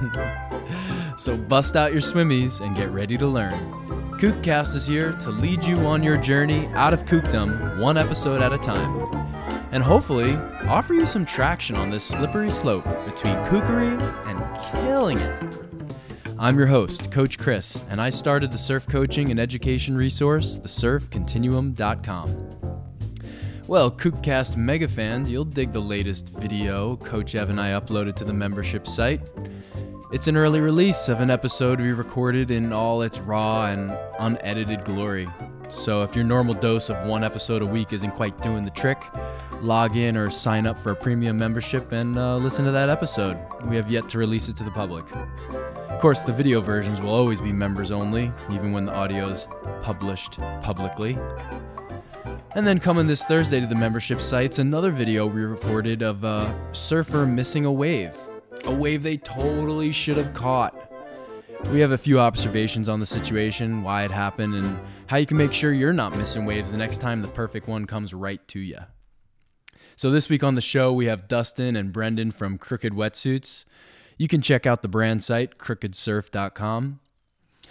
so bust out your swimmies and get ready to learn. Kookcast is here to lead you on your journey out of kookdom, one episode at a time. And hopefully, offer you some traction on this slippery slope between kookery and killing it. I'm your host, Coach Chris, and I started the surf coaching and education resource, thesurfcontinuum.com. Well, Kookcast mega fans, you'll dig the latest video Coach Ev and I uploaded to the membership site. It's an early release of an episode we recorded in all its raw and unedited glory. So if your normal dose of one episode a week isn't quite doing the trick, log in or sign up for a premium membership and uh, listen to that episode. We have yet to release it to the public. Of course, the video versions will always be members only, even when the audio is published publicly. And then coming this Thursday to the membership sites, another video we recorded of a surfer missing a wave. A wave they totally should have caught. We have a few observations on the situation, why it happened, and how you can make sure you're not missing waves the next time the perfect one comes right to you. So, this week on the show, we have Dustin and Brendan from Crooked Wetsuits. You can check out the brand site, crookedsurf.com.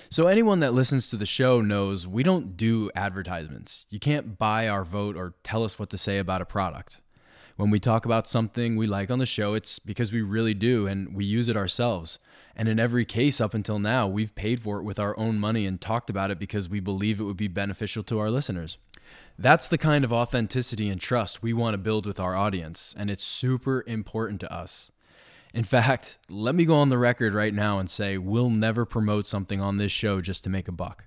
So, anyone that listens to the show knows we don't do advertisements. You can't buy our vote or tell us what to say about a product. When we talk about something we like on the show, it's because we really do and we use it ourselves. And in every case up until now, we've paid for it with our own money and talked about it because we believe it would be beneficial to our listeners. That's the kind of authenticity and trust we want to build with our audience, and it's super important to us. In fact, let me go on the record right now and say we'll never promote something on this show just to make a buck.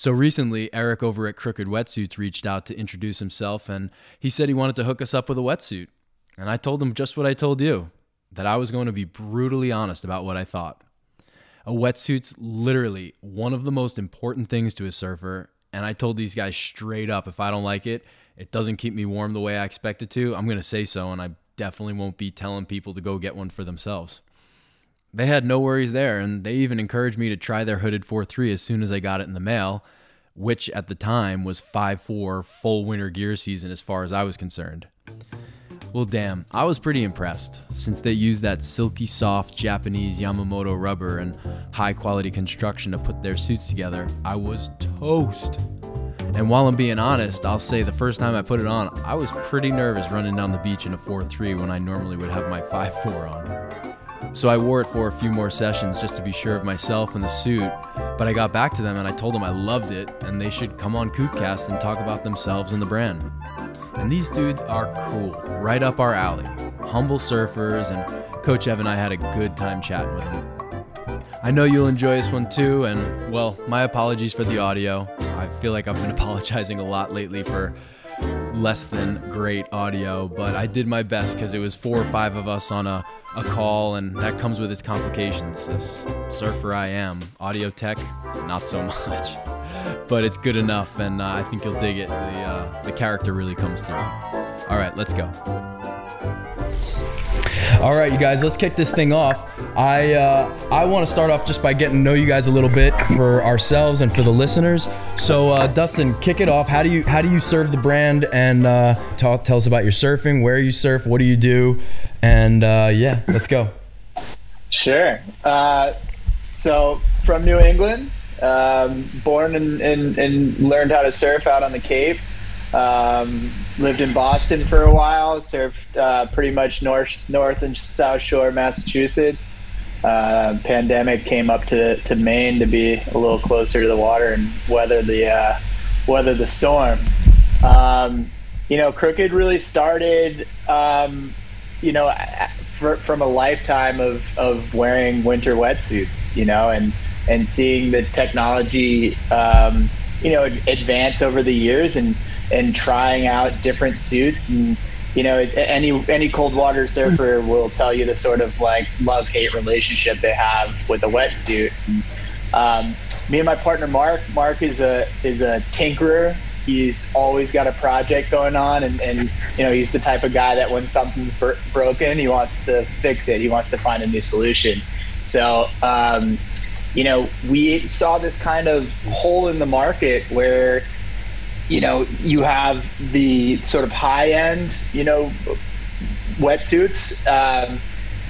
So recently, Eric over at Crooked Wetsuits reached out to introduce himself and he said he wanted to hook us up with a wetsuit. And I told him just what I told you that I was going to be brutally honest about what I thought. A wetsuit's literally one of the most important things to a surfer. And I told these guys straight up if I don't like it, it doesn't keep me warm the way I expect it to, I'm going to say so. And I definitely won't be telling people to go get one for themselves. They had no worries there, and they even encouraged me to try their hooded 4.3 as soon as I got it in the mail, which at the time was 5.4 full winter gear season as far as I was concerned. Well, damn, I was pretty impressed since they used that silky soft Japanese Yamamoto rubber and high quality construction to put their suits together. I was toast. And while I'm being honest, I'll say the first time I put it on, I was pretty nervous running down the beach in a 4 3 when I normally would have my 5 4 on. So I wore it for a few more sessions just to be sure of myself and the suit. But I got back to them and I told them I loved it and they should come on Kookcast and talk about themselves and the brand. And these dudes are cool, right up our alley. Humble surfers, and Coach Ev and I had a good time chatting with them. I know you'll enjoy this one too, and well, my apologies for the audio. I feel like I've been apologizing a lot lately for less than great audio, but I did my best because it was four or five of us on a, a call, and that comes with its complications. As surfer I am, audio tech, not so much. But it's good enough, and uh, I think you'll dig it. The, uh, the character really comes through. All right, let's go. All right, you guys, let's kick this thing off. I uh, I want to start off just by getting to know you guys a little bit for ourselves and for the listeners. So, uh, Dustin, kick it off. How do you how do you serve the brand and uh, talk, tell us about your surfing, where you surf, what do you do, and uh, yeah, let's go. Sure. Uh, so, from New England, um, born and, and, and learned how to surf out on the Cape. Um, lived in Boston for a while. served uh, pretty much north, north and south shore, Massachusetts. Uh, pandemic came up to, to Maine to be a little closer to the water and weather the uh, weather the storm. Um, you know, Crooked really started, um, you know, for, from a lifetime of, of wearing winter wetsuits. You know, and and seeing the technology, um, you know, advance over the years and and trying out different suits and you know, any any cold water surfer will tell you the sort of like love hate relationship they have with a wetsuit. Um, me and my partner Mark. Mark is a is a tinkerer. He's always got a project going on, and, and you know he's the type of guy that when something's br- broken, he wants to fix it. He wants to find a new solution. So, um, you know, we saw this kind of hole in the market where you know, you have the sort of high end, you know, wetsuits, um,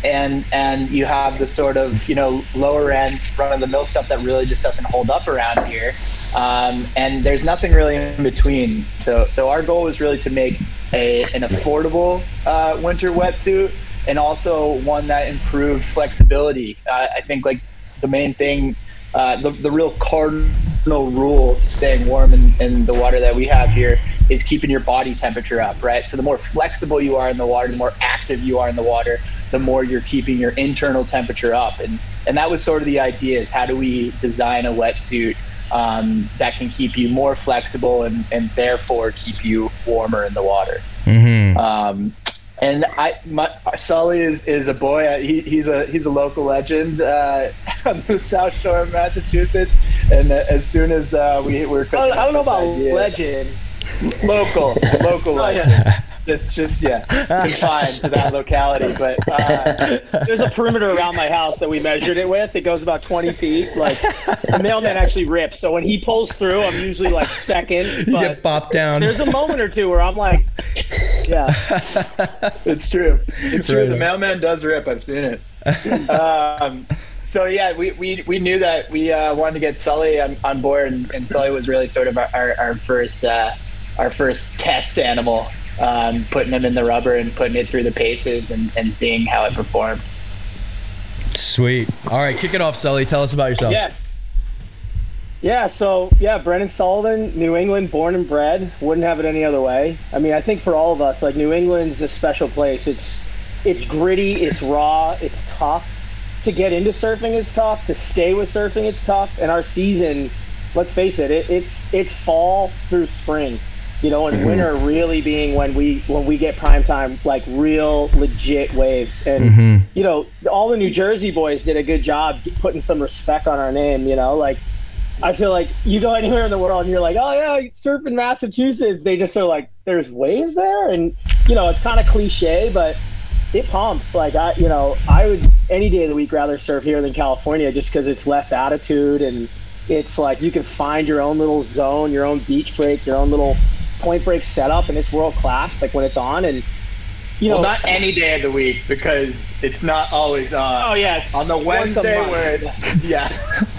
and and you have the sort of you know lower end run of the mill stuff that really just doesn't hold up around here, um, and there's nothing really in between. So so our goal was really to make a an affordable uh, winter wetsuit and also one that improved flexibility. Uh, I think like the main thing uh, the, the real cardinal rule to staying warm in, in the water that we have here is keeping your body temperature up, right? So the more flexible you are in the water, the more active you are in the water, the more you're keeping your internal temperature up. And and that was sort of the idea is how do we design a wetsuit um, that can keep you more flexible and, and therefore keep you warmer in the water. Mm-hmm. Um, and I, my, Sully is, is a boy. He, he's a he's a local legend uh, on the South Shore of Massachusetts. And as soon as uh, we were, I, I don't know about idea, legend. Local, local oh, legend. Yeah just just yeah confined to that locality. But uh, there's a perimeter around my house that we measured it with. It goes about 20 feet. Like the mailman actually rips. So when he pulls through, I'm usually like second. You get bopped down. There's a moment or two where I'm like, yeah, it's true. It's true. The mailman does rip. I've seen it. Um, so yeah, we, we, we knew that we uh, wanted to get Sully on, on board, and, and Sully was really sort of our, our, our first uh, our first test animal um, putting them in the rubber and putting it through the paces and, and seeing how it performed. Sweet. All right, kick it off, Sully. Tell us about yourself. Yeah. Yeah, so yeah, Brendan Sullivan, New England, born and bred. Wouldn't have it any other way. I mean, I think for all of us, like New England's a special place. It's it's gritty, it's raw, it's tough. To get into surfing, it's tough. To stay with surfing, it's tough. And our season, let's face it, it it's it's fall through spring you know, and mm-hmm. winter really being when we when we get prime time, like real legit waves. And mm-hmm. you know, all the New Jersey boys did a good job putting some respect on our name. You know, like I feel like you go anywhere in the world and you're like, oh yeah, surf in Massachusetts. They just are like, there's waves there, and you know, it's kind of cliche, but it pumps. Like I, you know, I would any day of the week rather surf here than California just because it's less attitude and it's like you can find your own little zone, your own beach break, your own little point break setup and it's world class like when it's on and you know. well, not any day of the week because it's not always on. Oh yeah on the wednesday where it's yeah,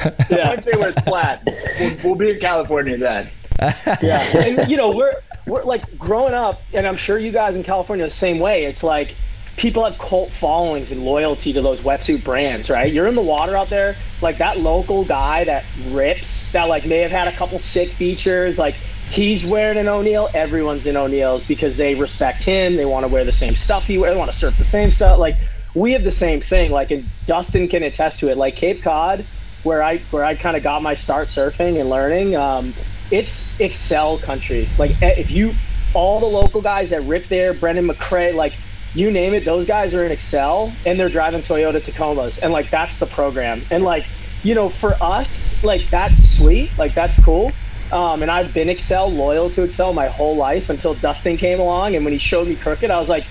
yeah. wednesday where it's flat. We'll, we'll be in california then. Yeah. And you know we're we're like growing up and i'm sure you guys in california the same way. It's like people have cult followings and loyalty to those wetsuit brands right? You're in the water out there like that local guy that rips that like may have had a couple sick features like he's wearing an O'Neill, everyone's in O'Neill's because they respect him. They want to wear the same stuff he wears. They want to surf the same stuff. Like we have the same thing. Like and Dustin can attest to it. Like Cape Cod, where I where I kind of got my start surfing and learning. Um, it's Xcel country. Like if you all the local guys that rip there, Brendan McCrae, like you name it, those guys are in Xcel and they're driving Toyota Tacomas, and like that's the program. And like you know, for us, like that's sweet. Like that's cool um, and I've been Xcel, loyal to Xcel my whole life until Dustin came along. And when he showed me Crooked, I was like,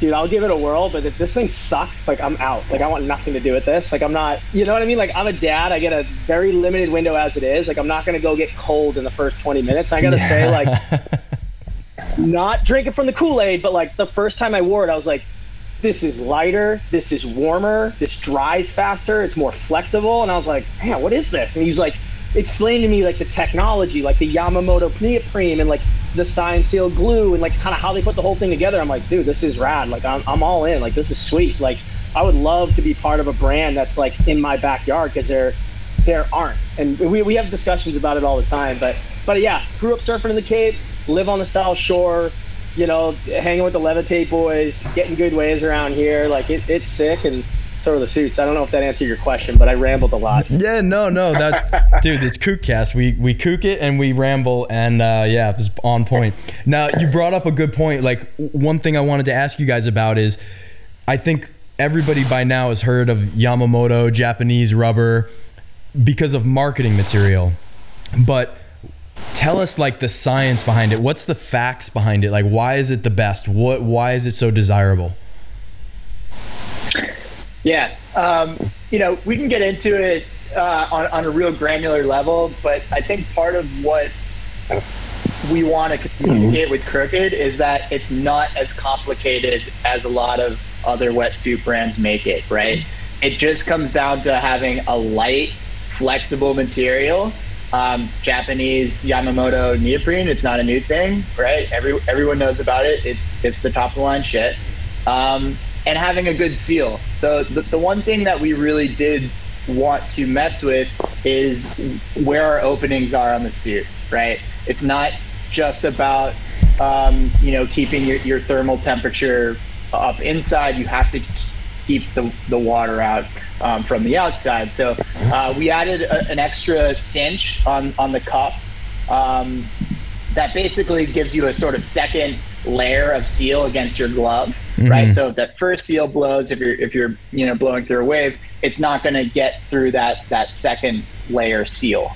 dude, I'll give it a whirl. But if this thing sucks, like I'm out. Like I want nothing to do with this. Like I'm not, you know what I mean? Like I'm a dad. I get a very limited window as it is. Like I'm not going to go get cold in the first 20 minutes. I got to yeah. say, like, not drinking from the Kool Aid, but like the first time I wore it, I was like, this is lighter, this is warmer, this dries faster, it's more flexible. And I was like, man, what is this? And he's like, explain to me like the technology, like the Yamamoto neoprene and like the Science-Seal glue and like kind of how they put the whole thing together. I'm like, dude, this is rad. Like I'm, I'm all in. Like this is sweet. Like I would love to be part of a brand that's like in my backyard because there, there aren't. And we, we have discussions about it all the time. But but yeah, grew up surfing in the Cape, live on the South Shore, you know, hanging with the Levitate boys, getting good waves around here. Like it, it's sick and so are the suits. I don't know if that answered your question, but I rambled a lot. Yeah, no, no, that's dude. It's Kookcast. We we kook it and we ramble, and uh, yeah, it was on point. Now you brought up a good point. Like one thing I wanted to ask you guys about is, I think everybody by now has heard of Yamamoto Japanese rubber because of marketing material, but tell us like the science behind it. What's the facts behind it? Like why is it the best? What why is it so desirable? Yeah, um, you know, we can get into it uh, on, on a real granular level, but I think part of what we want to communicate with Crooked is that it's not as complicated as a lot of other wetsuit brands make it, right? It just comes down to having a light, flexible material. Um, Japanese Yamamoto neoprene, it's not a new thing, right? Every, everyone knows about it. It's, it's the top of the line shit. Um, and having a good seal. So the, the one thing that we really did want to mess with is where our openings are on the suit, right? It's not just about um, you know keeping your, your thermal temperature up inside. You have to keep the, the water out um, from the outside. So uh, we added a, an extra cinch on on the cuffs. Um, that basically gives you a sort of second layer of seal against your glove, mm-hmm. right? So if that first seal blows, if you're if you're you know blowing through a wave, it's not going to get through that that second layer seal.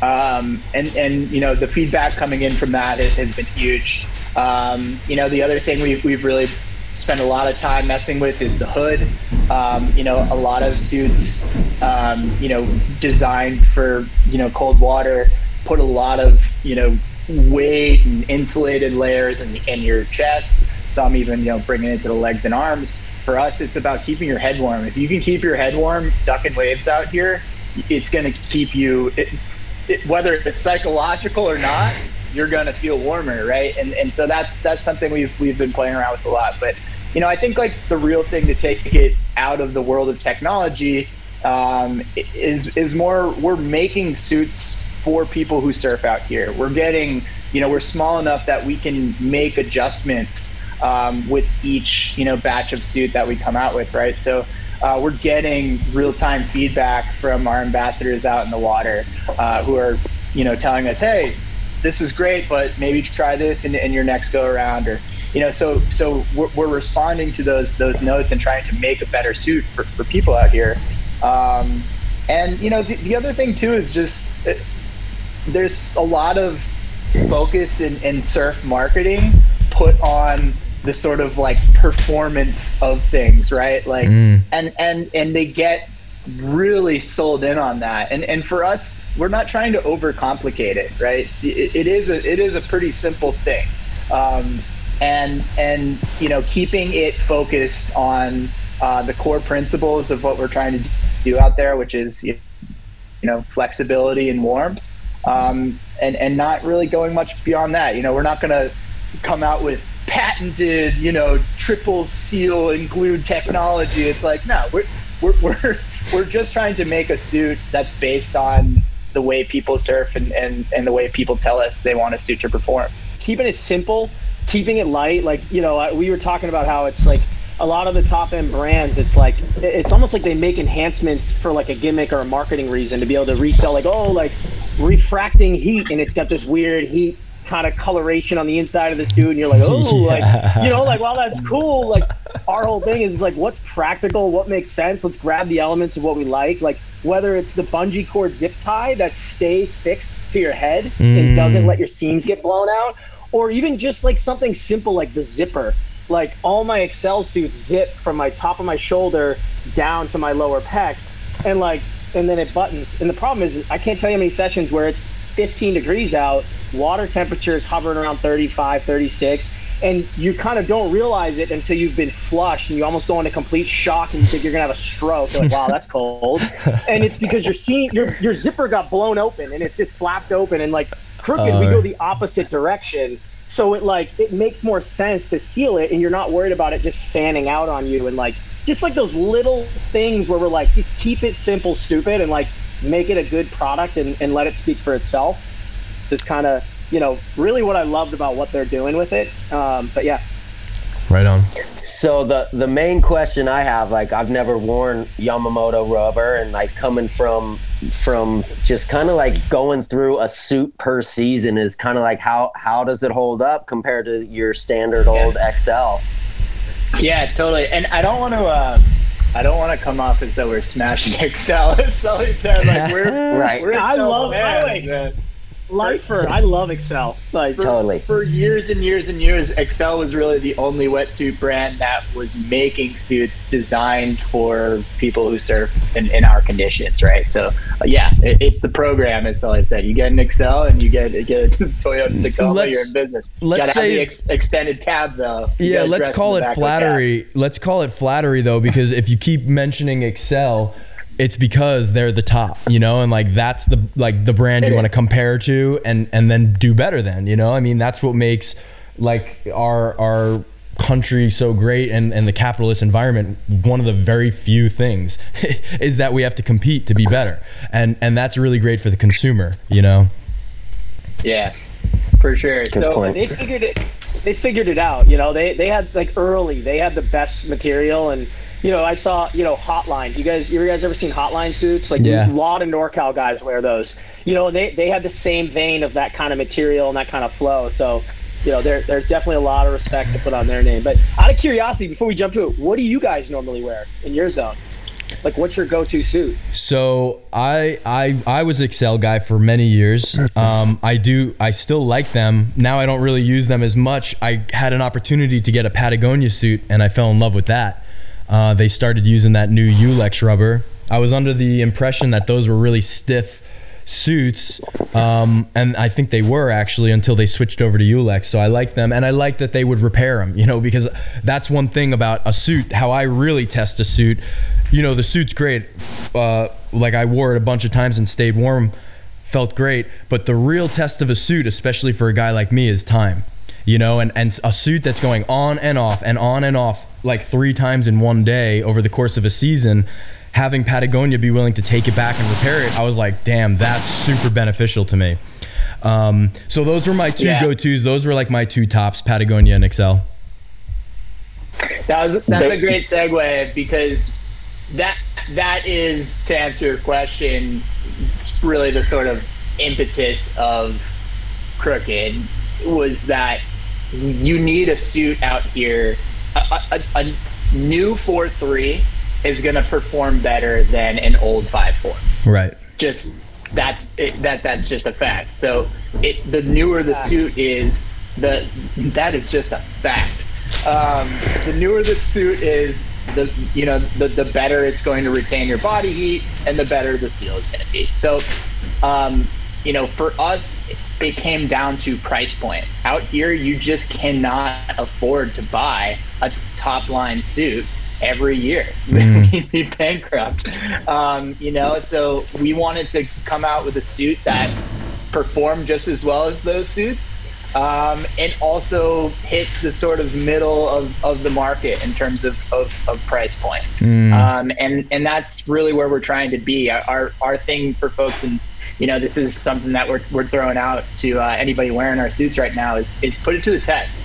Um, and and you know the feedback coming in from that has been huge. Um, you know the other thing we've we've really spent a lot of time messing with is the hood. Um, you know a lot of suits, um, you know designed for you know cold water, put a lot of you know weight and insulated layers in, in your chest. Some even, you know, bringing it to the legs and arms. For us, it's about keeping your head warm. If you can keep your head warm, ducking waves out here, it's going to keep you, it, it, whether it's psychological or not, you're going to feel warmer, right? And and so that's that's something we've we've been playing around with a lot. But you know, I think like the real thing to take it out of the world of technology um, is is more we're making suits for people who surf out here. We're getting, you know, we're small enough that we can make adjustments um, with each, you know, batch of suit that we come out with, right? So uh, we're getting real time feedback from our ambassadors out in the water uh, who are, you know, telling us, hey, this is great, but maybe try this in, in your next go around or, you know, so so we're, we're, responding to those those notes and trying to make a better suit for, for people out here. Um, and you know, the, the other thing too is just there's a lot of focus in, in surf marketing put on the sort of like performance of things, right? Like, mm. and and and they get really sold in on that. And and for us, we're not trying to overcomplicate it, right? It, it is a it is a pretty simple thing, um, and and you know keeping it focused on uh, the core principles of what we're trying to do out there, which is you know flexibility and warmth um, and and not really going much beyond that. You know, we're not going to come out with patented, you know, triple seal and glued technology. It's like no, we're we're we're, we're just trying to make a suit that's based on the way people surf and, and, and the way people tell us they want a suit to perform. Keeping it simple, keeping it light. Like you know, we were talking about how it's like a lot of the top end brands, it's like it's almost like they make enhancements for like a gimmick or a marketing reason to be able to resell. Like, oh, like refracting heat, and it's got this weird heat kind of coloration on the inside of the suit, and you're like, oh, yeah. like you know, like while that's cool. Like our whole thing is like, what's practical, what makes sense. Let's grab the elements of what we like. Like whether it's the bungee cord zip tie that stays fixed to your head mm. and doesn't let your seams get blown out, or even just like something simple like the zipper like all my Xcel suits zip from my top of my shoulder down to my lower pec, and like and then it buttons. And the problem is, is I can't tell you how many sessions where it's 15 degrees out, water temperature is hovering around 35, 36, and you kind of don't realize it until you've been flushed and you almost go into complete shock and you think you're gonna have a stroke. You're like, wow, that's cold. and it's because your seam, your your zipper got blown open and it's just flapped open and like crooked. uh, we go the opposite direction so it like it makes more sense to seal it and you're not worried about it just fanning out on you and like just like those little things where we're like just keep it simple stupid and like make it a good product and, and let it speak for itself just kind of you know really what i loved about what they're doing with it um, but yeah Right on. So the the main question I have, like I've never worn Yamamoto rubber, and like coming from from just kind of like going through a suit per season is kind of like how how does it hold up compared to your standard old XL? Yeah, totally. And I don't want to. Uh, I don't want to come off as though we're smashing XL. As Sully said, like we're Right. We're I XL love- fans, by the. Lifer, I love Xcel. Like For, Totally. For years and years and years, Xcel was really the only wetsuit brand that was making suits designed for people who surf in, in our conditions, right? So, uh, yeah, it, it's the program, as Sully said. You get an Xcel and you get, get a Toyota Tacoma, Let's- you're in business. let's gotta say- have the ex- extended cab, though. You Yeah, let's call it back of the cab. flattery. Let's call it flattery though, because if you keep mentioning Xcel, it's because they're the top, you know, and like that's the like the brand It you want to compare to and and then do better than, you know? I mean, that's what makes like our our country so great and and the capitalist environment one of the very few things is that we have to compete to be better. And and that's really great for the consumer, you know. Yeah, for sure. so, point. they figured it they figured it out you know they they had like early they had the best material and you know i saw you know hotline you guys you guys ever seen hotline suits like Yeah. a lot of norcal guys wear those you know they they had the same vein of that kind of material and that kind of flow so you know there, there's definitely a lot of respect to put on their name but out of curiosity before we jump to it what do you guys normally wear in your zone like what's your go-to suit So I I I was Xcel guy for many years. Um, I do I still like them. Now I don't really use them as much. I had an opportunity to get a Patagonia suit and I fell in love with that. Uh, they started using that new Yulex rubber. I was under the impression that those were really stiff suits, um, and I think they were actually until they switched over to Yulex. So I like them, and I like that they would repair them. You know, because that's one thing about a suit. How I really test a suit. You know, the suit's great. Uh, like I wore it a bunch of times and stayed warm, felt great. But the real test of a suit, especially for a guy like me, is time. You know, and, and a suit that's going on and off and on and off like three times in one day over the course of a season having Patagonia be willing to take it back and repair it, I was like, damn, that's super beneficial to me. Um, so those were my two Yeah. go-tos. Those were like my two tops, Patagonia and Xcel. That was that's a great segue because that that is to answer your question really the sort of impetus of crooked was that you need a suit out here a, a, a new 4-3 is going to perform better than an old 5-4 Right. just that's it, that that's just a fact. So it the newer the suit is, the that is just a fact. Um, the newer the suit is, the you know the the better it's going to retain your body heat, and the better the seal is going to be. So, um, you know, for us, it came down to price point. Out here, you just cannot afford to buy a top line suit every year. We'd be bankrupt. Um, you know, so we wanted to come out with a suit that performed just as well as those suits. Um, and also hit the sort of middle of, of the market in terms of, of, of price point. Um, and, and that's really where we're trying to be. Our, our thing for folks, and you know, this is something that we're, we're throwing out to uh, anybody wearing our suits right now is, is put it to the test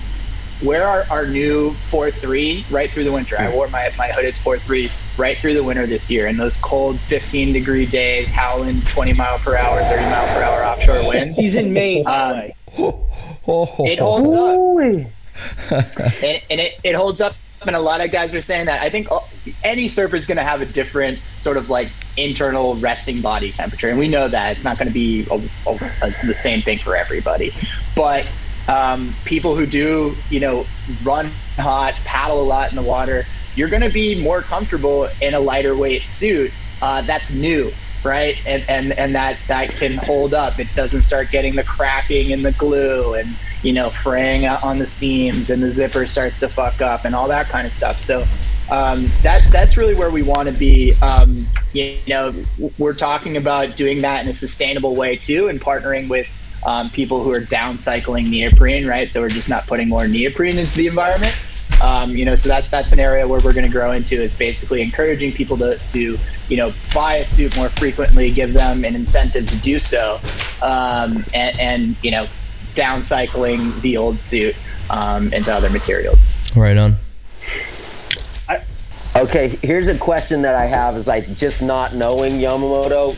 wear our, our new 4-3 right through the winter. I wore my, my hooded 4-3 right through the winter this year in those cold 15 degree days, howling 20 mile per hour, 30 mile per hour offshore winds. he's in maine Um. It holds up. and, and it, it holds up and a lot of guys are saying that i think all- any surfer is going to have a different sort of like internal resting body temperature. And we know that it's not going to be a, a, a- the same thing for everybody. But um, people who do you know run hot paddle a lot in the water you're going to be more comfortable in a lighter weight suit uh, that's new right? And, and and that that can hold up. It doesn't start getting the cracking and the glue and you know fraying on the seams and the zipper starts to fuck up and all that kind of stuff. So um, that that's really where we want to be um, you know we're talking about doing that in a sustainable way too and partnering with um, people who are downcycling neoprene right so we're just not putting more neoprene into the environment um, you know, so that that's an area where we're going to grow into is basically encouraging people to, to, you know, buy a suit more frequently, give them an incentive to do so, um, and, and you know, downcycling the old suit um, into other materials. Right on. Okay, here's a question that I have: is like just not knowing Yamamoto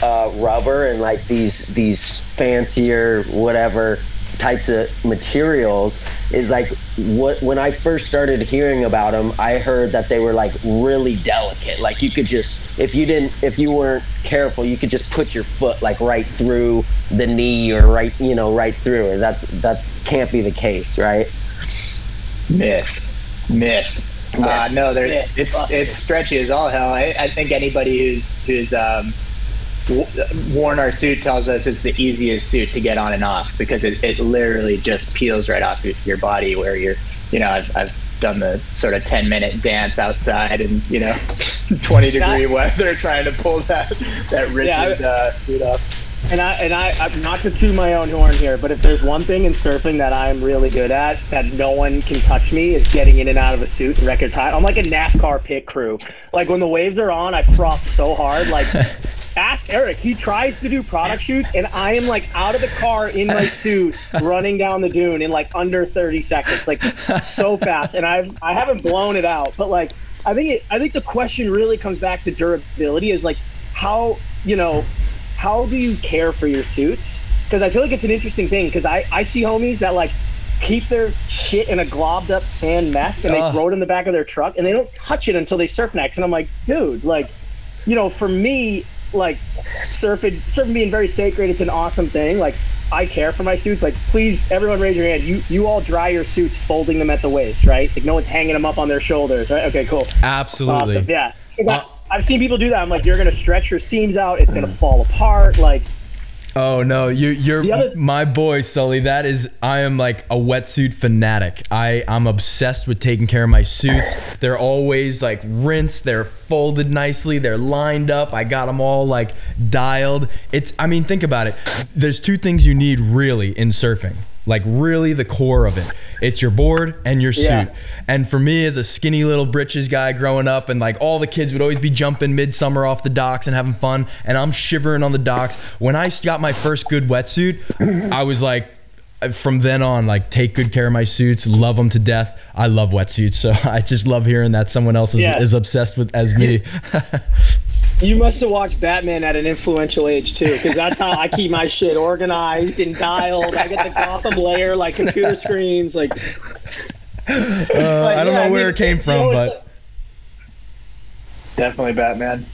uh, rubber and like these these fancier whatever types of materials is like what when I first started hearing about them, I heard that they were like really delicate. Like you could just if you didn't if you weren't careful, you could just put your foot like right through the knee or right you know right through it. That's that's can't be the case, right? Myth, myth. Uh, no, there, it's busted. it's stretchy as all hell. I, I think anybody who's who's um, w- worn our suit tells us it's the easiest suit to get on and off because it, it literally just peels right off your, body. Where you're, you know, I've, I've done the sort of ten minute dance outside and you know, twenty degree weather trying to pull that that rigid Yeah, I- uh, suit up. And I and I I'm not to toot my own horn here, but if there's one thing in surfing that I'm really good at, that no one can touch me, is getting in and out of a suit in record time. I'm like a NASCAR pit crew. Like when the waves are on, I froth so hard. Like ask Eric. He tries to do product shoots, and I am like out of the car in my suit, running down the dune in like under 30 seconds, like so fast. And I've I haven't blown it out, but like I think it, I think the question really comes back to durability. Is like how you know how do you care for your suits? Because I feel like it's an interesting thing. Because I, I see homies that like keep their shit in a globbed up sand mess and they Ugh. throw it in the back of their truck and they don't touch it until they surf next. And I'm like, dude, like, you know, for me, like surfing, surfing being very sacred, it's an awesome thing. Like I care for my suits. Like please, everyone raise your hand. You you all dry your suits folding them at the waist, right? Like no one's hanging them up on their shoulders, right? Okay, cool. Absolutely. Awesome. Yeah. Uh, I've seen people do that. I'm like, you're gonna stretch your seams out. It's gonna hmm. fall apart. Like, Oh no, you you're other- my boy, Sully. That is I am like a wetsuit fanatic. I I'm obsessed with taking care of my suits. They're always like rinsed, they're folded nicely, they're lined up. I got them all like dialed. It's I mean, think about it. There's two things you need really in surfing. Like really the core of it. It's your board and your suit. Yeah. And for me, as a skinny little britches guy growing up, and like all the kids would always be jumping midsummer off the docks and having fun, and I'm shivering on the docks. When I got my first good wetsuit, I was like, from then on, like take good care of my suits, love them to death. I love wetsuits, so I just love hearing that someone else is, Yeah. is obsessed with as me. you must have watched Batman at an influential age too, because that's how I keep my shit organized and dialed. I get the Gotham layer, like computer screens, like. Uh, I don't know where it came from, but Definitely Batman.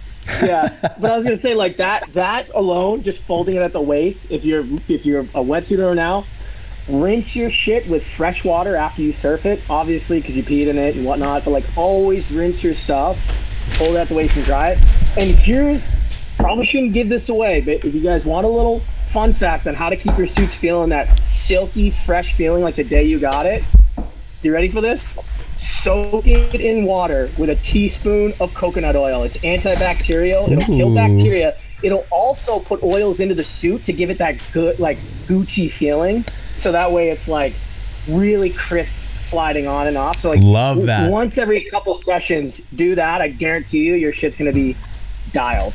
yeah, but I was gonna say like that that alone, just folding it at the waist. If you're if you're a wetsuiter now, rinse your shit with fresh water after you surf it, obviously because you peed in it and whatnot. But like always rinse your stuff, hold it at the waist and dry it. And here's probably shouldn't give this away, but if you guys want a little fun fact on how to keep your suits feeling that silky, fresh feeling like the day you got it, you ready for this? Soak it in water with a teaspoon of coconut oil. It's antibacterial. It'll kill bacteria. It'll also put oils into the suit to give it that good, like Gucci feeling. So that way it's like really crisp sliding on and off. So like Love w- that. Once every couple sessions, do that. I guarantee you, your shit's gonna be dialed.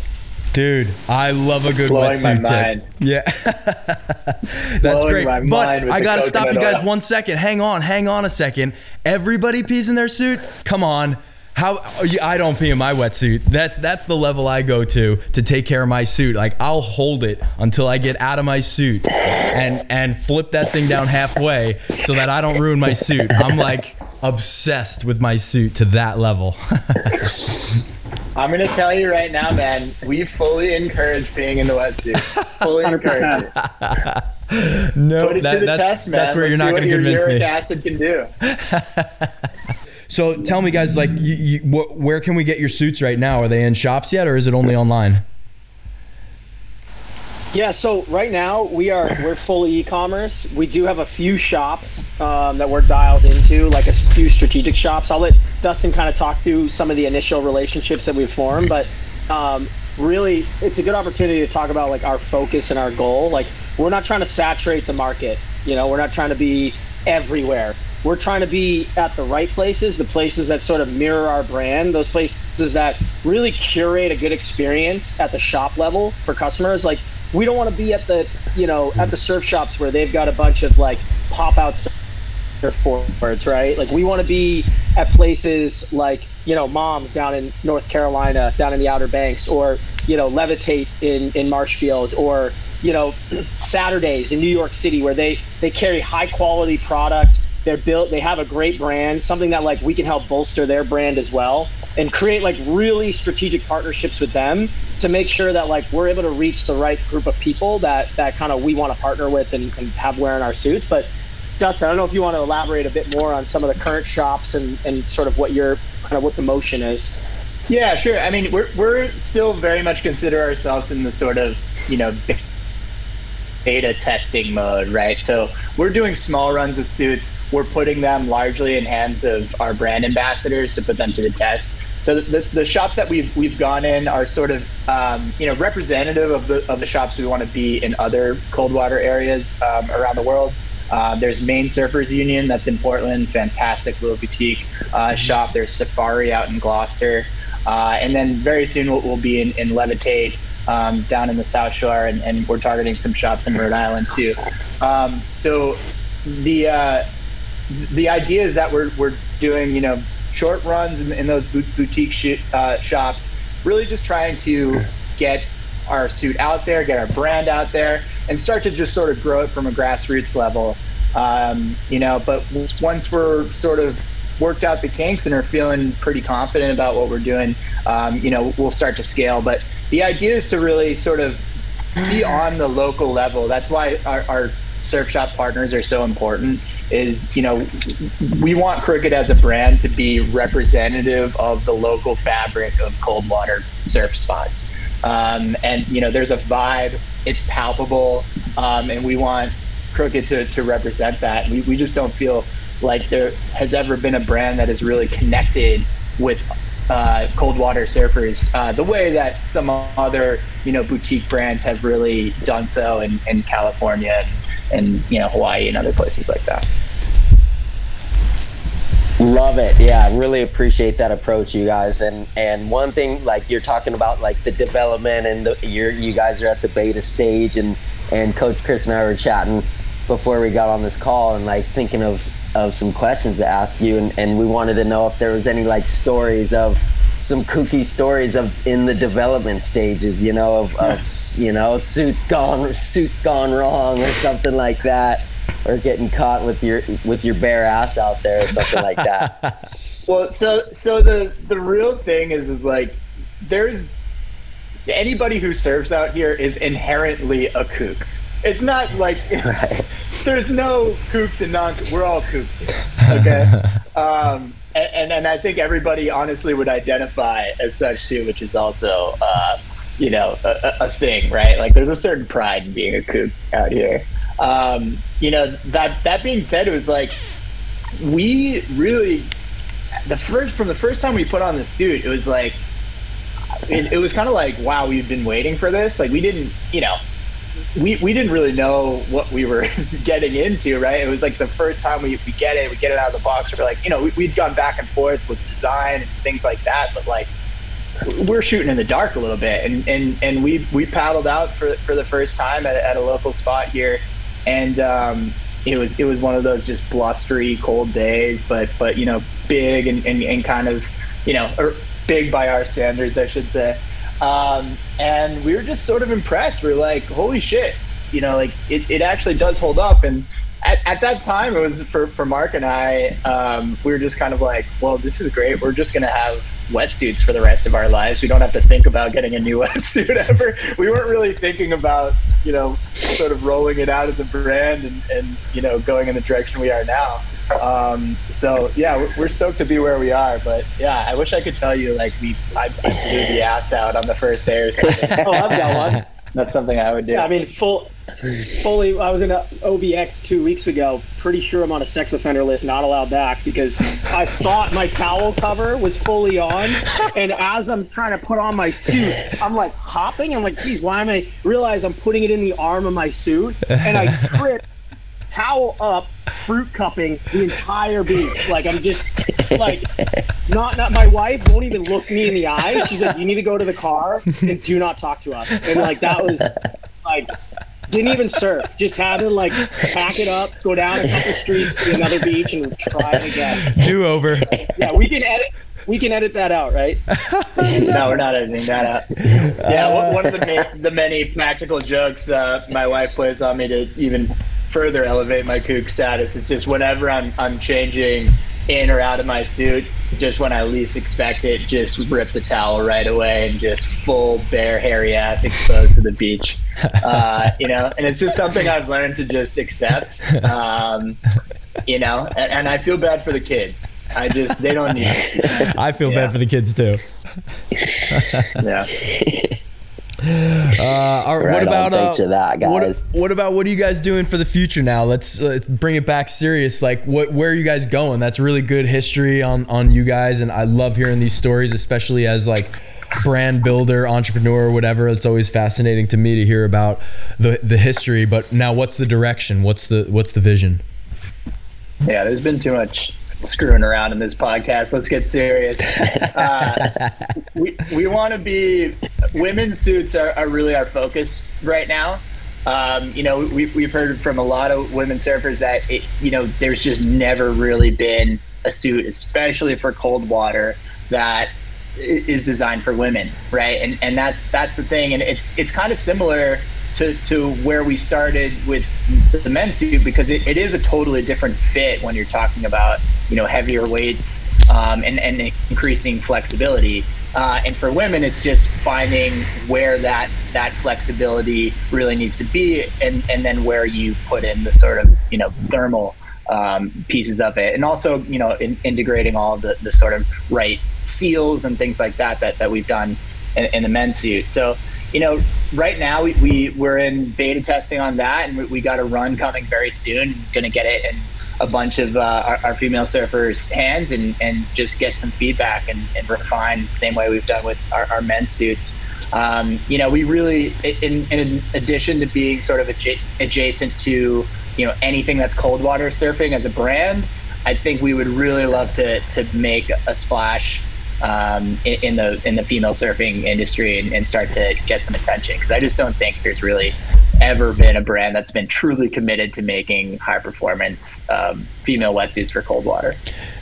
dude, I love a good Blowing wetsuit tip. Yeah, that's Blowing great. But I gotta stop you guys oil. one second. Hang on, hang on a second. Everybody pees in their suit. Come on. How I don't pee in my wetsuit. That's that's the level I go to to take care of my suit. Like I'll hold it until I get out of my suit and and flip that thing down halfway so that I don't ruin my suit. I'm like obsessed with my suit to that level. I'm gonna tell you right now, man. We fully encourage being in the wetsuit. Fully encourage it. no, Put it that- to the that's test, man. that's where you're not see going to what your convince uric me. acid can do. So tell me, guys, like, you, you, wh- where can we get your suits right now? Are they in shops yet, or is it only online? Yeah, so right now we are we're fully e-commerce. We do have a few shops um, that we're dialed into, like a few strategic shops. I'll let Dustin kind of talk through some of the initial relationships that we've formed, but um, really, it's a good opportunity to talk about like our focus and our goal. Like we're not trying to saturate the market. You know, we're not trying to be everywhere. We're trying to be at the right places, the places that sort of mirror our brand, those places that really curate a good experience at the shop level for customers. Like we don't want to be at the, you know, at the surf shops where they've got a bunch of like pop out surfboards, right? Like we want to be at places like you know Moms down in North Carolina, down in the Outer Banks, or you know Levitate in in Marshfield, or you know Saturdays in New York City, where they they carry high quality product. They're built. They have a great brand, something that like we can help bolster their brand as well, and create like really strategic partnerships with them to make sure that like we're able to reach the right group of people that that kind of we want to partner with and, and have wearing our suits. But Dustin, I don't know if you want to elaborate a bit more on some of the current shops and, and sort of what your kind of what the motion is. Yeah, sure. I mean, we're we're still very much consider ourselves in the sort of you know beta testing mode, right? So we're doing small runs of suits. We're putting them largely in hands of our brand ambassadors to put them to the test. So the, the shops that we've we've gone in are sort of um, you know representative of the of the shops we want to be in other cold water areas um, around the world. Uh, there's Maine Surfers Union that's in Portland, fantastic little boutique uh, shop. There's Safari out in Gloucester, uh, and then very soon we'll, we'll be in, in Levitate um, down in the South Shore, and, and, we're targeting some shops in Rhode Island too. Um, so the uh, the idea is that we're we're doing you know short runs in, in those boutique sh- uh, shops, really just trying to get our suit out there, get our brand out there, and start to just sort of grow it from a grassroots level. Um, you know, but once we're sort of worked out the kinks and are feeling pretty confident about what we're doing, um, you know, we'll start to scale. But the idea is to really sort of be on the local level. That's why our, our surf shop partners are so important. Is you know, we want Crooked as a brand to be representative of the local fabric of cold water surf spots. Um, and you know, there's a vibe. It's palpable, um, and we want Crooked to, to represent that. We, we just don't feel like there has ever been a brand that has really connected with uh, cold water surfers uh, the way that some other you know boutique brands have really done so in, in California and, and you know Hawaii and other places like that. Love it. Yeah, really appreciate that approach, you guys. And and one thing, like you're talking about, like the development, and the, you're you guys are at the beta stage, and and Coach Chris and I were chatting before we got on this call, and like thinking of of some questions to ask you, and, and we wanted to know if there was any like stories of some kooky stories of in the development stages, you know, of, of you know suits gone suits gone wrong or something like that or getting caught with your with your bare ass out there or something like that. well, so so the the real thing is is like there's anybody who serves out here is inherently a kook. It's not like right. There's no kooks and non. We're all kooks here, okay? um, and, and, and I think everybody honestly would identify as such too, which is also uh, you know a, a, thing, right? Like there's a certain pride in being a kook out here. Um, you know that that being said, it was like we really the first from the first time we put on the suit, it was like it, it was kind of like wow, we've been waiting for this. Like we didn't, you know, we, we didn't really know what we were getting into, right? It was like the first time we, we get it, we get it out of the box. We're like, you know, we, we'd gone back and forth with design and things like that, but like we're shooting in the dark a little bit. And, and, and we, we paddled out for, for the first time at, at a local spot here and um, it was it was one of those just blustery cold days, but but you know big and, and, and kind of you know or big by our standards, I should say. Um, and we were just sort of impressed. We are like, holy shit, you know, like it, it actually does hold up. And at, at that time, it was for, for Mark and I, um, we were just kind of like, well, this is great. We're just going to have wetsuits for the rest of our lives. We don't have to think about getting a new wetsuit ever. We weren't really thinking about, you know, sort of rolling it out as a brand and, and you know, going in the direction we are now. Um, so yeah, we're stoked to be where we are. But yeah, I wish I could tell you like we I, I blew the ass out on the first day or something. oh, I've got one. That's something I would do. Yeah, I mean, full, fully. I was in a OBX two weeks ago. Pretty sure I'm on a sex offender list, not allowed back because I thought my towel cover was fully on, and as I'm trying to put on my suit, I'm like hopping. I'm like, geez, why am I? Realize I'm putting it in the arm of my suit, and I trip towel up, fruit cupping the entire beach. Like I'm just like not not my wife won't even look me in the eyes. She's like, you need to go to the car and do not talk to us. And like that was like Didn't even surf. Just had to like pack it up, go down a couple streets to another beach, and try it again. Do over. Yeah, we can edit. We can edit that out, right? no, we're not editing that out. Yeah, uh, one of the, ma- the many practical jokes uh, my wife plays on me to even further elevate my kook status is just whenever I'm I'm changing in or out of my suit, just when I least expect it, just rip the towel right away and just full bare hairy ass exposed to the beach. Uh, you know, and it's just something I've learned to just accept. Um, you know, and, and, I feel bad for the kids. I just they don't need. It. I feel yeah. bad for the kids too. yeah. Uh, right, what about uh, that, what, what, about what are you guys doing for the future now? Let's, let's bring it back serious. Like, what where are you guys going? That's really good history on on you guys, and I love hearing these stories, especially as like brand builder, entrepreneur, whatever. It's always fascinating to me to hear about the the history. But now, what's the direction? What's the what's the vision? Yeah, there's been too much screwing around in this podcast. Let's get serious. Uh, we we want to be women's suits are, are really our focus right now. Um, you know, we, we've heard from a lot of women surfers that it, you know there's just never really been a suit, especially for cold water, that is designed for women, right? And and that's that's the thing, and it's it's kind of similar to, to where we started with the men's suit because it, it is a totally different fit when you're talking about you know heavier weights um, and, and increasing flexibility. Uh, and for women it's just finding where that that flexibility really needs to be and and then where you put in the sort of you know thermal um, pieces of it. And also you know in, integrating all the, the sort of right seals and things like that that, that we've done in, in the men's suit. So you know, right now we, we we're in beta testing on that, and we, we got a run coming very soon. Going to get it in a bunch of uh, our, our, female surfers' hands, and and just get some feedback and, and refine the same way we've done with our, our men's suits. Um, you know, we really, in, in addition to being sort of adja- adjacent to you know anything that's cold water surfing as a brand, I think we would really love to to make a splash um, in, in, the in the female surfing industry and, and start to get some attention because I just don't think there's really ever been a brand that's been truly committed to making high performance um, female wetsuits for cold water.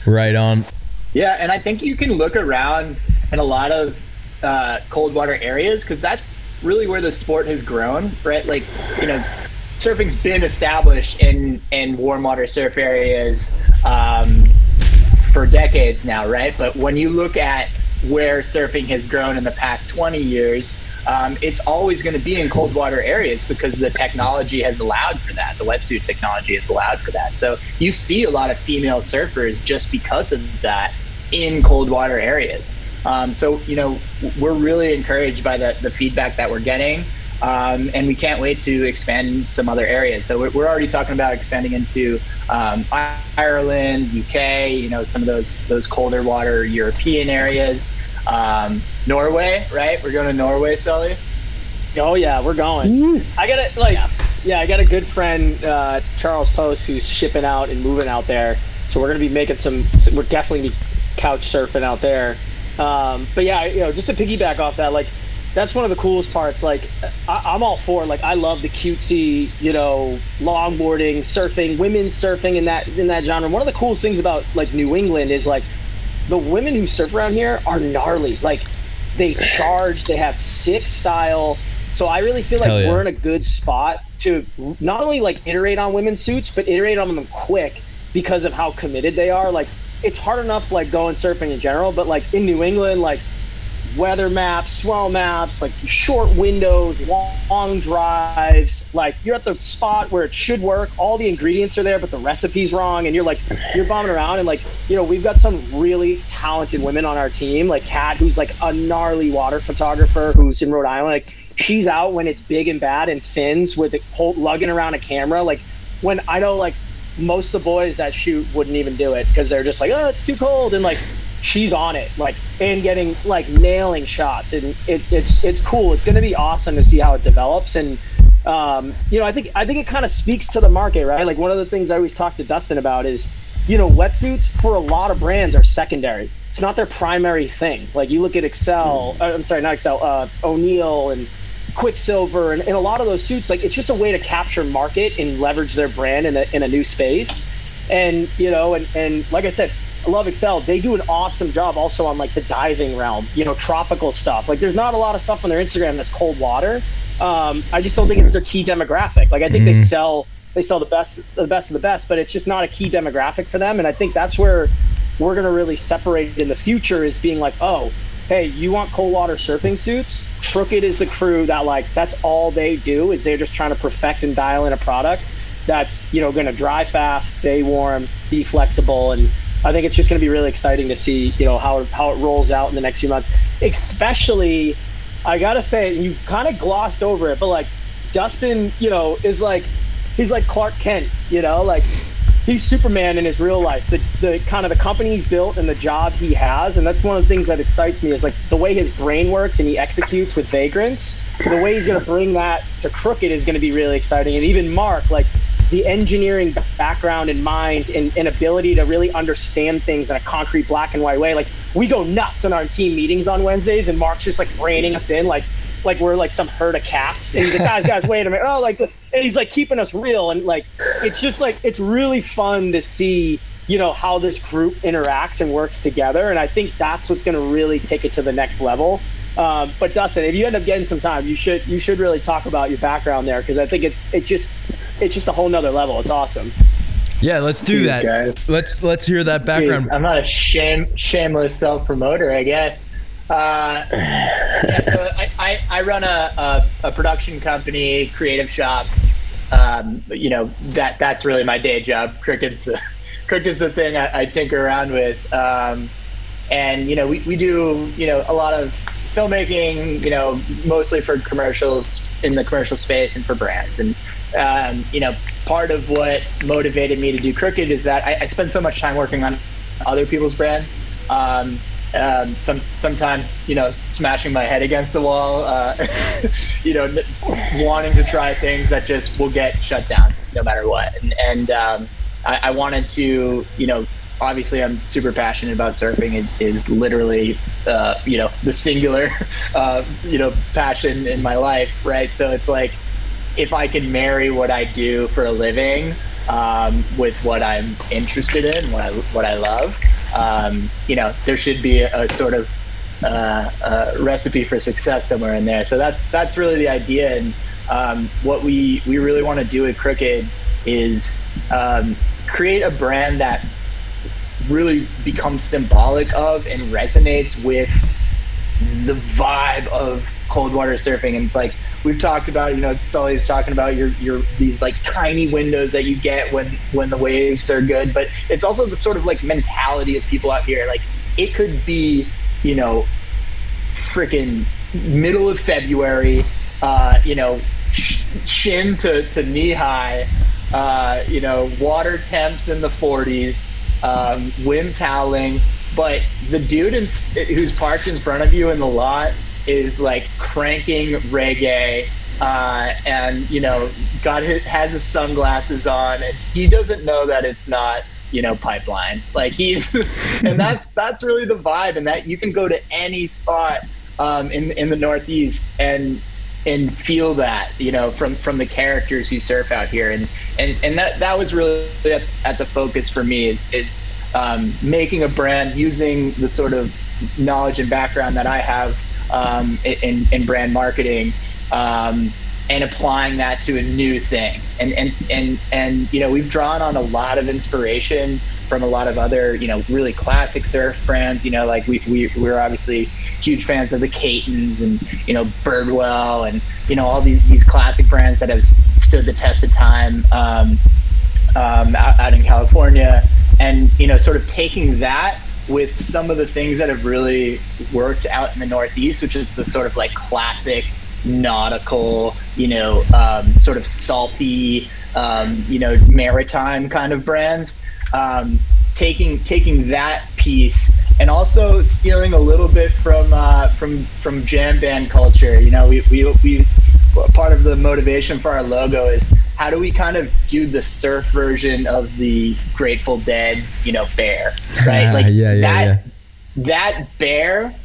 Right on. Yeah, and I think you can look around in a lot of uh, cold water areas because that's really where the sport has grown, right? Like, you know, surfing's been established in in warm water surf areas. Um, for decades now, right? But when you look at where surfing has grown in the past 20 years, um, it's always going to be in cold water areas because the technology has allowed for that. The wetsuit technology has allowed for that. So you see a lot of female surfers just because of that in cold water areas. Um, so, you know, we're really encouraged by the, the feedback that we're getting. Um, and we can't wait to expand in some other areas. So we're, already talking about expanding into um, Ireland, UK, you know, some of those those colder water European areas. Um, Norway, right? We're going to Norway, Sully. Oh yeah, we're going. I got it. Like, yeah. yeah. I got a good friend, uh, Charles Post, who's shipping out and moving out there. So we're gonna be making some. We're definitely be couch surfing out there. Um, but yeah, you know, just to piggyback off that, like that's one of the coolest parts. Like, I, am all for like I love the cutesy, you know, longboarding, surfing, women's surfing in that in that genre. One of the coolest things about like New England is like the women who surf around here are gnarly. Like, they charge, they have sick style. So I really feel like yeah. we're in a good spot to not only like iterate on women's suits, but iterate on them quick because of how committed they are. Like, it's hard enough like going surfing in general, but like in New England, like weather maps, swell maps, like short windows, long, drives. Like you're at the spot where it should work. All the ingredients are there, but the recipe's wrong, and you're like you're bombing around. And like you know, we've got some really talented women on our team, like Kat, who's like a gnarly water photographer who's in Rhode Island. Like she's out when it's big and bad and fins with it lugging around a camera. Like when I know like most of the boys that shoot wouldn't even do it because they're just like, oh, it's too cold, and like she's on it, like and getting like nailing shots, and it, it's it's cool. It's going to be awesome to see how it develops, and um, you know, I think I think it kind of speaks to the market, right? Like one of the things I always talk to Dustin about is, you know, wetsuits for a lot of brands are secondary. It's not their primary thing. Like you look at Xcel, uh, I'm sorry, not Xcel, uh, O'Neill and Quiksilver and, and a lot of those suits, like it's just a way to capture market and leverage their brand in a, in a new space. And, you know, and, and like I said, love Xcel. They do an awesome job also on like the diving realm, you know, tropical stuff. Like there's not a lot of stuff on their Instagram that's cold water. Um, I just don't think it's their key demographic. Like I think mm-hmm. they sell they sell the best the best of the best, but it's just not a key demographic for them. And I think that's where we're gonna really separate in the future is being like, oh, hey, you want cold water surfing suits? Crooked is the crew that like that's all they do is they're just trying to perfect and dial in a product that's you know going to dry fast, stay warm, be flexible, and I think it's just going to be really exciting to see you know how how it rolls out in the next few months. Especially, I gotta say, you kind of glossed over it, but like Dustin, you know, is like he's like Clark Kent, you know, like he's Superman in his real life. The the kind of the company he's built and the job he has, and that's one of the things that excites me is like the way his brain works and he executes with vagrants. The way he's going to bring that to Crooked is going to be really exciting. And even Mark, like the engineering background and mind and, and ability to really understand things in a concrete black and white way. Like we go nuts in our team meetings on Wednesdays, and Mark's just like reining us in, like like we're like some herd of cats. And he's like, guys, guys, wait a minute. Oh, like, and he's like keeping us real. And like, it's just like, it's really fun to see, you know, how this group interacts and works together. And I think that's what's going to really take it to the next level. Um, but Dustin, if you end up getting some time, you should, you should really talk about your background there. Cause I think it's, it just, it's just a whole nother level. It's awesome. Yeah, let's do Jeez, that. Guys. Let's let's hear that background. Jeez, I'm not a shame shameless self promoter, I guess. Uh, yeah, so I, I, I run a, a, a, production company, creative shop. Um, you know that that's really my day job. Crooked's the Crooked's the thing I, I tinker around with. Um, and you know we, we do you know a lot of filmmaking. You know mostly for commercials in the commercial space and for brands. And um, you know part of what motivated me to do Crooked is that I, I spend so much time working on other people's brands. Um, um, some sometimes you know smashing my head against the wall, uh, you know, wanting to try things that just will get shut down no matter what. And, and um, I, I, wanted to, you know, obviously I'm super passionate about surfing. It is literally, uh, you know, the singular, uh, you know, passion in my life, right? So it's like if I can marry what I do for a living um, with what I'm interested in, what I what I love um, you know, there should be a, a sort of uh, uh, recipe for success somewhere in there. So that's that's really the idea, and um, what we we really want to do at Crooked is um, create a brand that really becomes symbolic of and resonates with the vibe of cold water surfing. And it's like we've talked about, you know, Sully's talking about your your these like tiny windows that you get when when the waves are good, but it's also the sort of like mentality of people out here. Like it could be, you know, freaking middle of February, uh, you know, chin to, to knee high, uh, you know, water temps in the 40s, um, winds howling, but the dude in, who's parked in front of you in the lot is like cranking reggae uh, and you know his, has his sunglasses on and he doesn't know that it's not you know pipeline. Like he's and that's that's really the vibe and that you can go to any spot um, in in the northeast and and feel that you know from from the characters who surf out here. And and and that that was really at, at the focus for me is is um, making a brand using the sort of knowledge and background that I have um, in, in brand marketing um, and applying that to a new thing. And, and, and, and, you know, we've drawn on a lot of inspiration from a lot of other, you know, really classic surf brands, you know, like we, we, we're obviously huge fans of the Katins and, you know, Birdwell and, you know, all these, these classic brands that have stood the test of time um, um, out, out in California. And, you know, sort of taking that with some of the things that have really worked out in the Northeast, which is the sort of like classic nautical, you know, um, sort of salty, um, you know, maritime kind of brands. Um, taking taking that piece and also stealing a little bit from uh, from from jam band culture. You know, we we we part of the motivation for our logo is how do we kind of do the surf version of the Grateful Dead, you know, bear, right? Like yeah, yeah, that yeah. that bear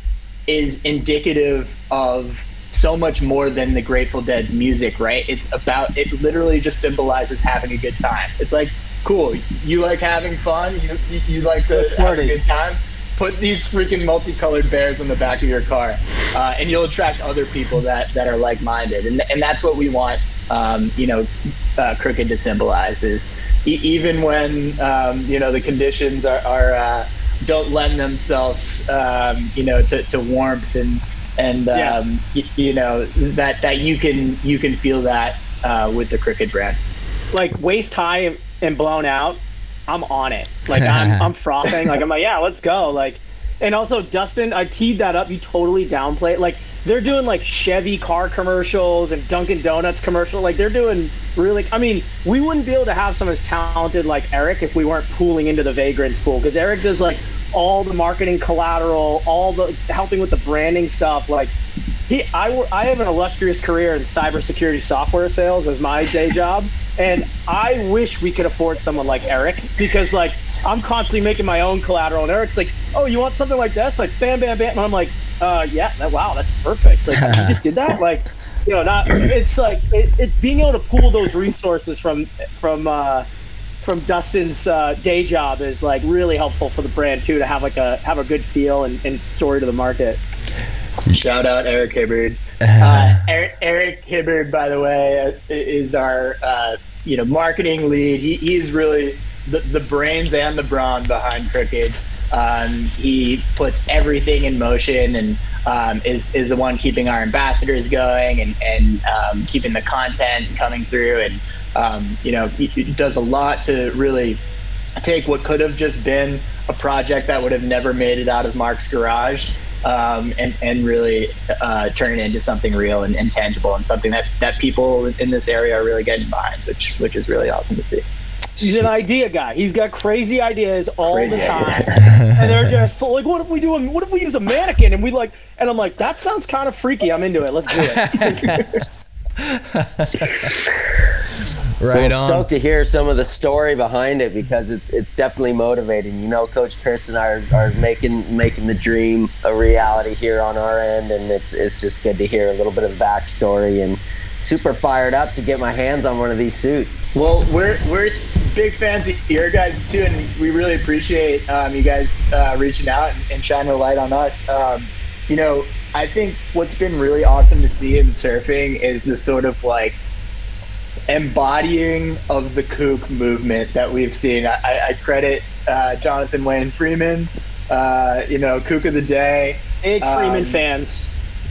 is indicative of so much more than the Grateful Dead's music, right? It's about it. Literally, just symbolizes having a good time. It's like, cool, you like having fun, you you, you like to have a good time. Put these freaking multicolored bears on the back of your car, uh, and you'll attract other people that that are like-minded, and and that's what we want. Um, you know, uh, crooked to symbolize is e- even when um, you know the conditions are, are uh, don't lend themselves, um, you know, to, to warmth and and Yeah. um, y- you know that that you can you can feel that uh, with the Crooked brand. like waist high and blown out, I'm on it. Like I'm, I'm frothing. Like I'm like, yeah, let's go. Like, and also Dustin, I teed that up. You totally downplay it. Like they're doing like Chevy car commercials and Dunkin' Donuts commercial. Like they're doing really. I mean, we wouldn't be able to have someone as talented like Eric if we weren't pooling into the Vagrants pool because Eric does like all the marketing collateral, all the helping with the branding stuff. Like he, I, I have an illustrious career in cybersecurity software sales as my day job, and I wish we could afford someone like Eric because like I'm constantly making my own collateral, and Eric's like, "Oh, you want something like this?" Like, bam, bam, bam, and I'm like, "Uh, yeah, that, wow, that's perfect. Like, you just did that, like." You know, not it's like it, it being able to pool those resources from from uh, from Dustin's uh, day job is like really helpful for the brand too to have like a have a good feel and, and story to the market. Shout out Eric Hibbard. Uh, Eric, Eric Hibbard, by the way, uh, is our uh, you know marketing lead. He, he's really the, the brains and the brawn behind Crooked. Um, he puts everything in motion and um, is is the one keeping our ambassadors going and and um, keeping the content coming through. And um, you know, he, he does a lot to really take what could have just been a project that would have never made it out of Mark's garage um, and, and really uh, turn it into something real and, and tangible and something that, that people in this area are really getting behind, which which is really awesome to see. He's an idea guy. He's got crazy ideas all Crazy the time, ideas. and they're just like, "What if we do? A, what if we use a mannequin?" And we like, and I'm like, "That sounds kind of freaky. I'm into it. Let's do it." Right well, on. stoked to hear some of the story behind it because it's it's definitely motivating. You know, Coach Chris and I are, are making making the dream a reality here on our end, and it's it's just good to hear a little bit of backstory and super fired up to get my hands on one of these suits. Well, we're we're big fans of your guys too, and we really appreciate um, you guys uh, reaching out and, and shining a light on us. Um, you know, I think what's been really awesome to see in surfing is the sort of like embodying of the kook movement that we've seen. I, I credit uh, Jonathan Wayne Freeman, uh, you know, kook of the day, Big Freeman Um, fans.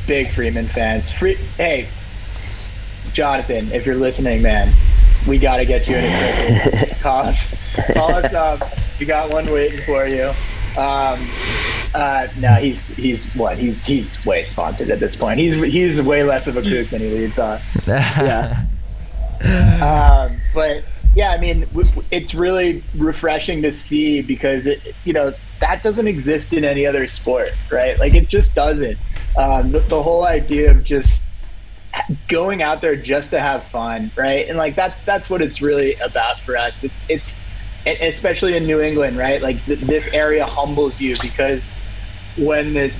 big Freeman fans. Free, hey, Jonathan, if you're listening, man, we got to get you in a circle. call us, call us up. We got one waiting for you. Um, uh, no, he's he's what? He's he's way sponsored at this point. He's he's way less of a kook than he leads on. Yeah. Um, but yeah, I mean, it's really refreshing to see because it, you know, that doesn't exist in any other sport, right? Like it just doesn't. Um, the, the whole idea of just going out there just to have fun, right? And like that's that's what it's really about for us. It's it's especially in New England, right? Like th- this area humbles you because when it,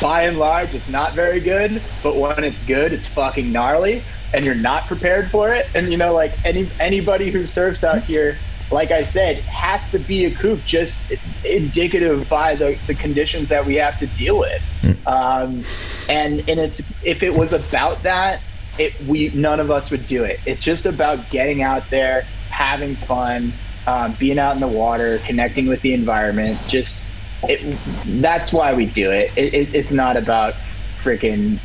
by and large it's not very good, but when it's good, it's fucking gnarly, and you're not prepared for it. And you know, like any anybody who surfs out here, like I said, has to be a kook, just indicative by the, the conditions that we have to deal with. Um, and and it's if it was about that, it we none of us would do it. It's just about getting out there, having fun, um, being out in the water, connecting with the environment. Just it, that's why we do it. it, it it's not about freaking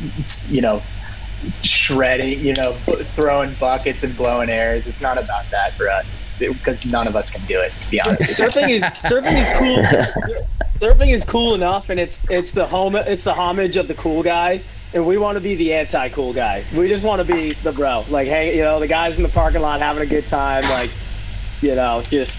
you know shredding, you know, throwing buckets and blowing airs. It's not about that for us. Because none of us can do it. To be honest. surfing is surfing is cool. surfing is cool enough, and it's it's the home it's the homage of the cool guy, and we want to be the anti-cool guy. We just want to be the bro, like hey, you know, the guys in the parking lot having a good time, like you know, just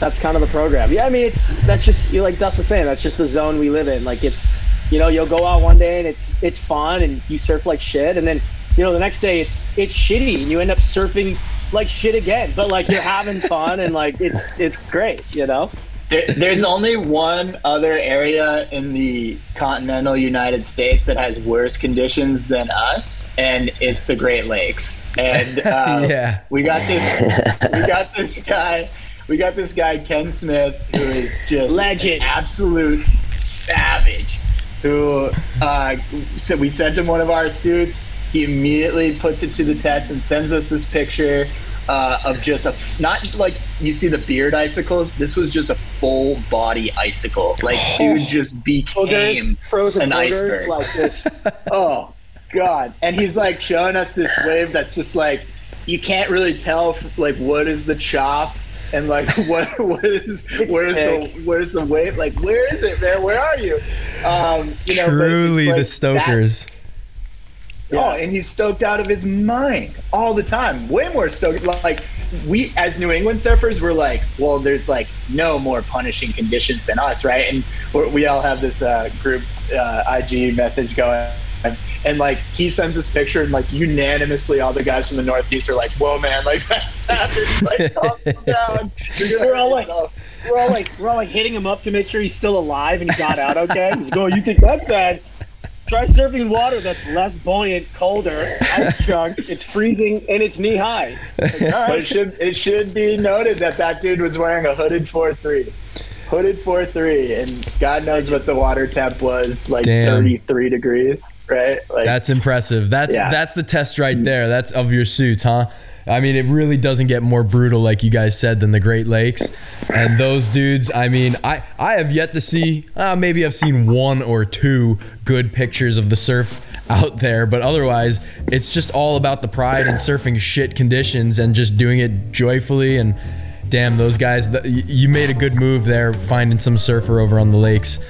that's kind of the program. Yeah, I mean, it's that's just you like Dustin's saying, that's just the zone we live in. Like it's you know, you'll go out one day and it's it's fun and you surf like shit, and then you know the next day it's it's shitty and you end up surfing like shit again. But like you're having fun and like it's it's great, you know. There, there's only one other area in the continental United States that has worse conditions than us, and it's the Great Lakes. And uh, Yeah. we got this, we got this guy, we got this guy Ken Smith, who is just Legend. an absolute savage. Who uh, so we sent him one of our suits. He immediately puts it to the test and sends us this picture uh, of just a not like you see the beard icicles. This was just a full body icicle. Like dude just became Boogers, frozen an boogers, iceberg. like this. oh god and he's like showing us this wave that's just like you can't really tell like what is the chop and like what what is where's the where's the wave? Like where is it man? Where are you? Um you know Truly it's the stokers. that- oh and he's stoked out of his mind all the time. Way more stoked. Like we as new england surfers we're like well there's like no more punishing conditions than us right? And we're, we all have this uh, group uh, ig message going and like he sends this picture and like unanimously all the guys from the northeast are like whoa man like that's savage like calm down You're gonna We're all like- yourself." Oh. We're all like, we're all like hitting him up to make sure he's still alive and he got out okay. He's like, oh, you think that's bad? Try surfing water that's less buoyant, colder, ice chunks. It's freezing and it's knee high. Like, all But it should it should be noted that that dude was wearing a hooded 4-3. Hooded 4-3, and God knows what the water temp was, like Damn. 33 degrees, right? Like That's impressive. That's Yeah. that's the test right there. That's of your suits, huh? I mean, it really doesn't get more brutal, like you guys said, than the Great Lakes. And those dudes, I mean, I I have yet to see. Uh, maybe I've seen one or two good pictures of the surf out there, but otherwise, it's just all about the pride and surfing shit conditions and just doing it joyfully. And damn, those guys, you made a good move there, finding some surfer over on the lakes.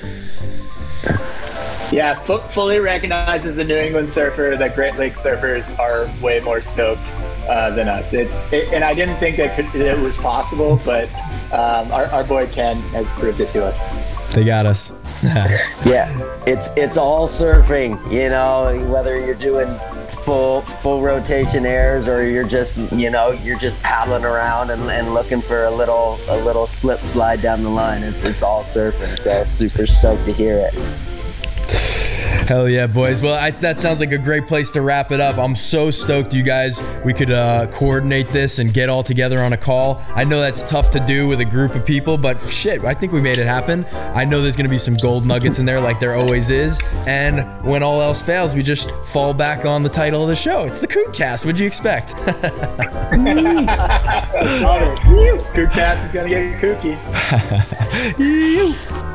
Yeah, fu- fully recognizes the New England surfer that Great Lakes surfers are way more stoked uh, than us. It's it, and I didn't think that could, it was possible, but um, our, our boy Ken has proved it to us. They got us. Yeah, it's it's all surfing. You know, whether you're doing full full rotation airs or you're just you know you're just paddling around and, and looking for a little a little slip slide down the line. It's it's all surfing. So super stoked to hear it. Hell yeah, boys. Well, I, that sounds like a great place to wrap it up. I'm so stoked you guys we could uh, coordinate this and get all together on a call. I know that's tough to do with a group of people, but shit, I think we made it happen. I know there's going to be some gold nuggets in there like there always is. And when all else fails, we just fall back on the title of the show. It's the Kook Cast. What'd you expect? Kook Cast is gonna get kooky.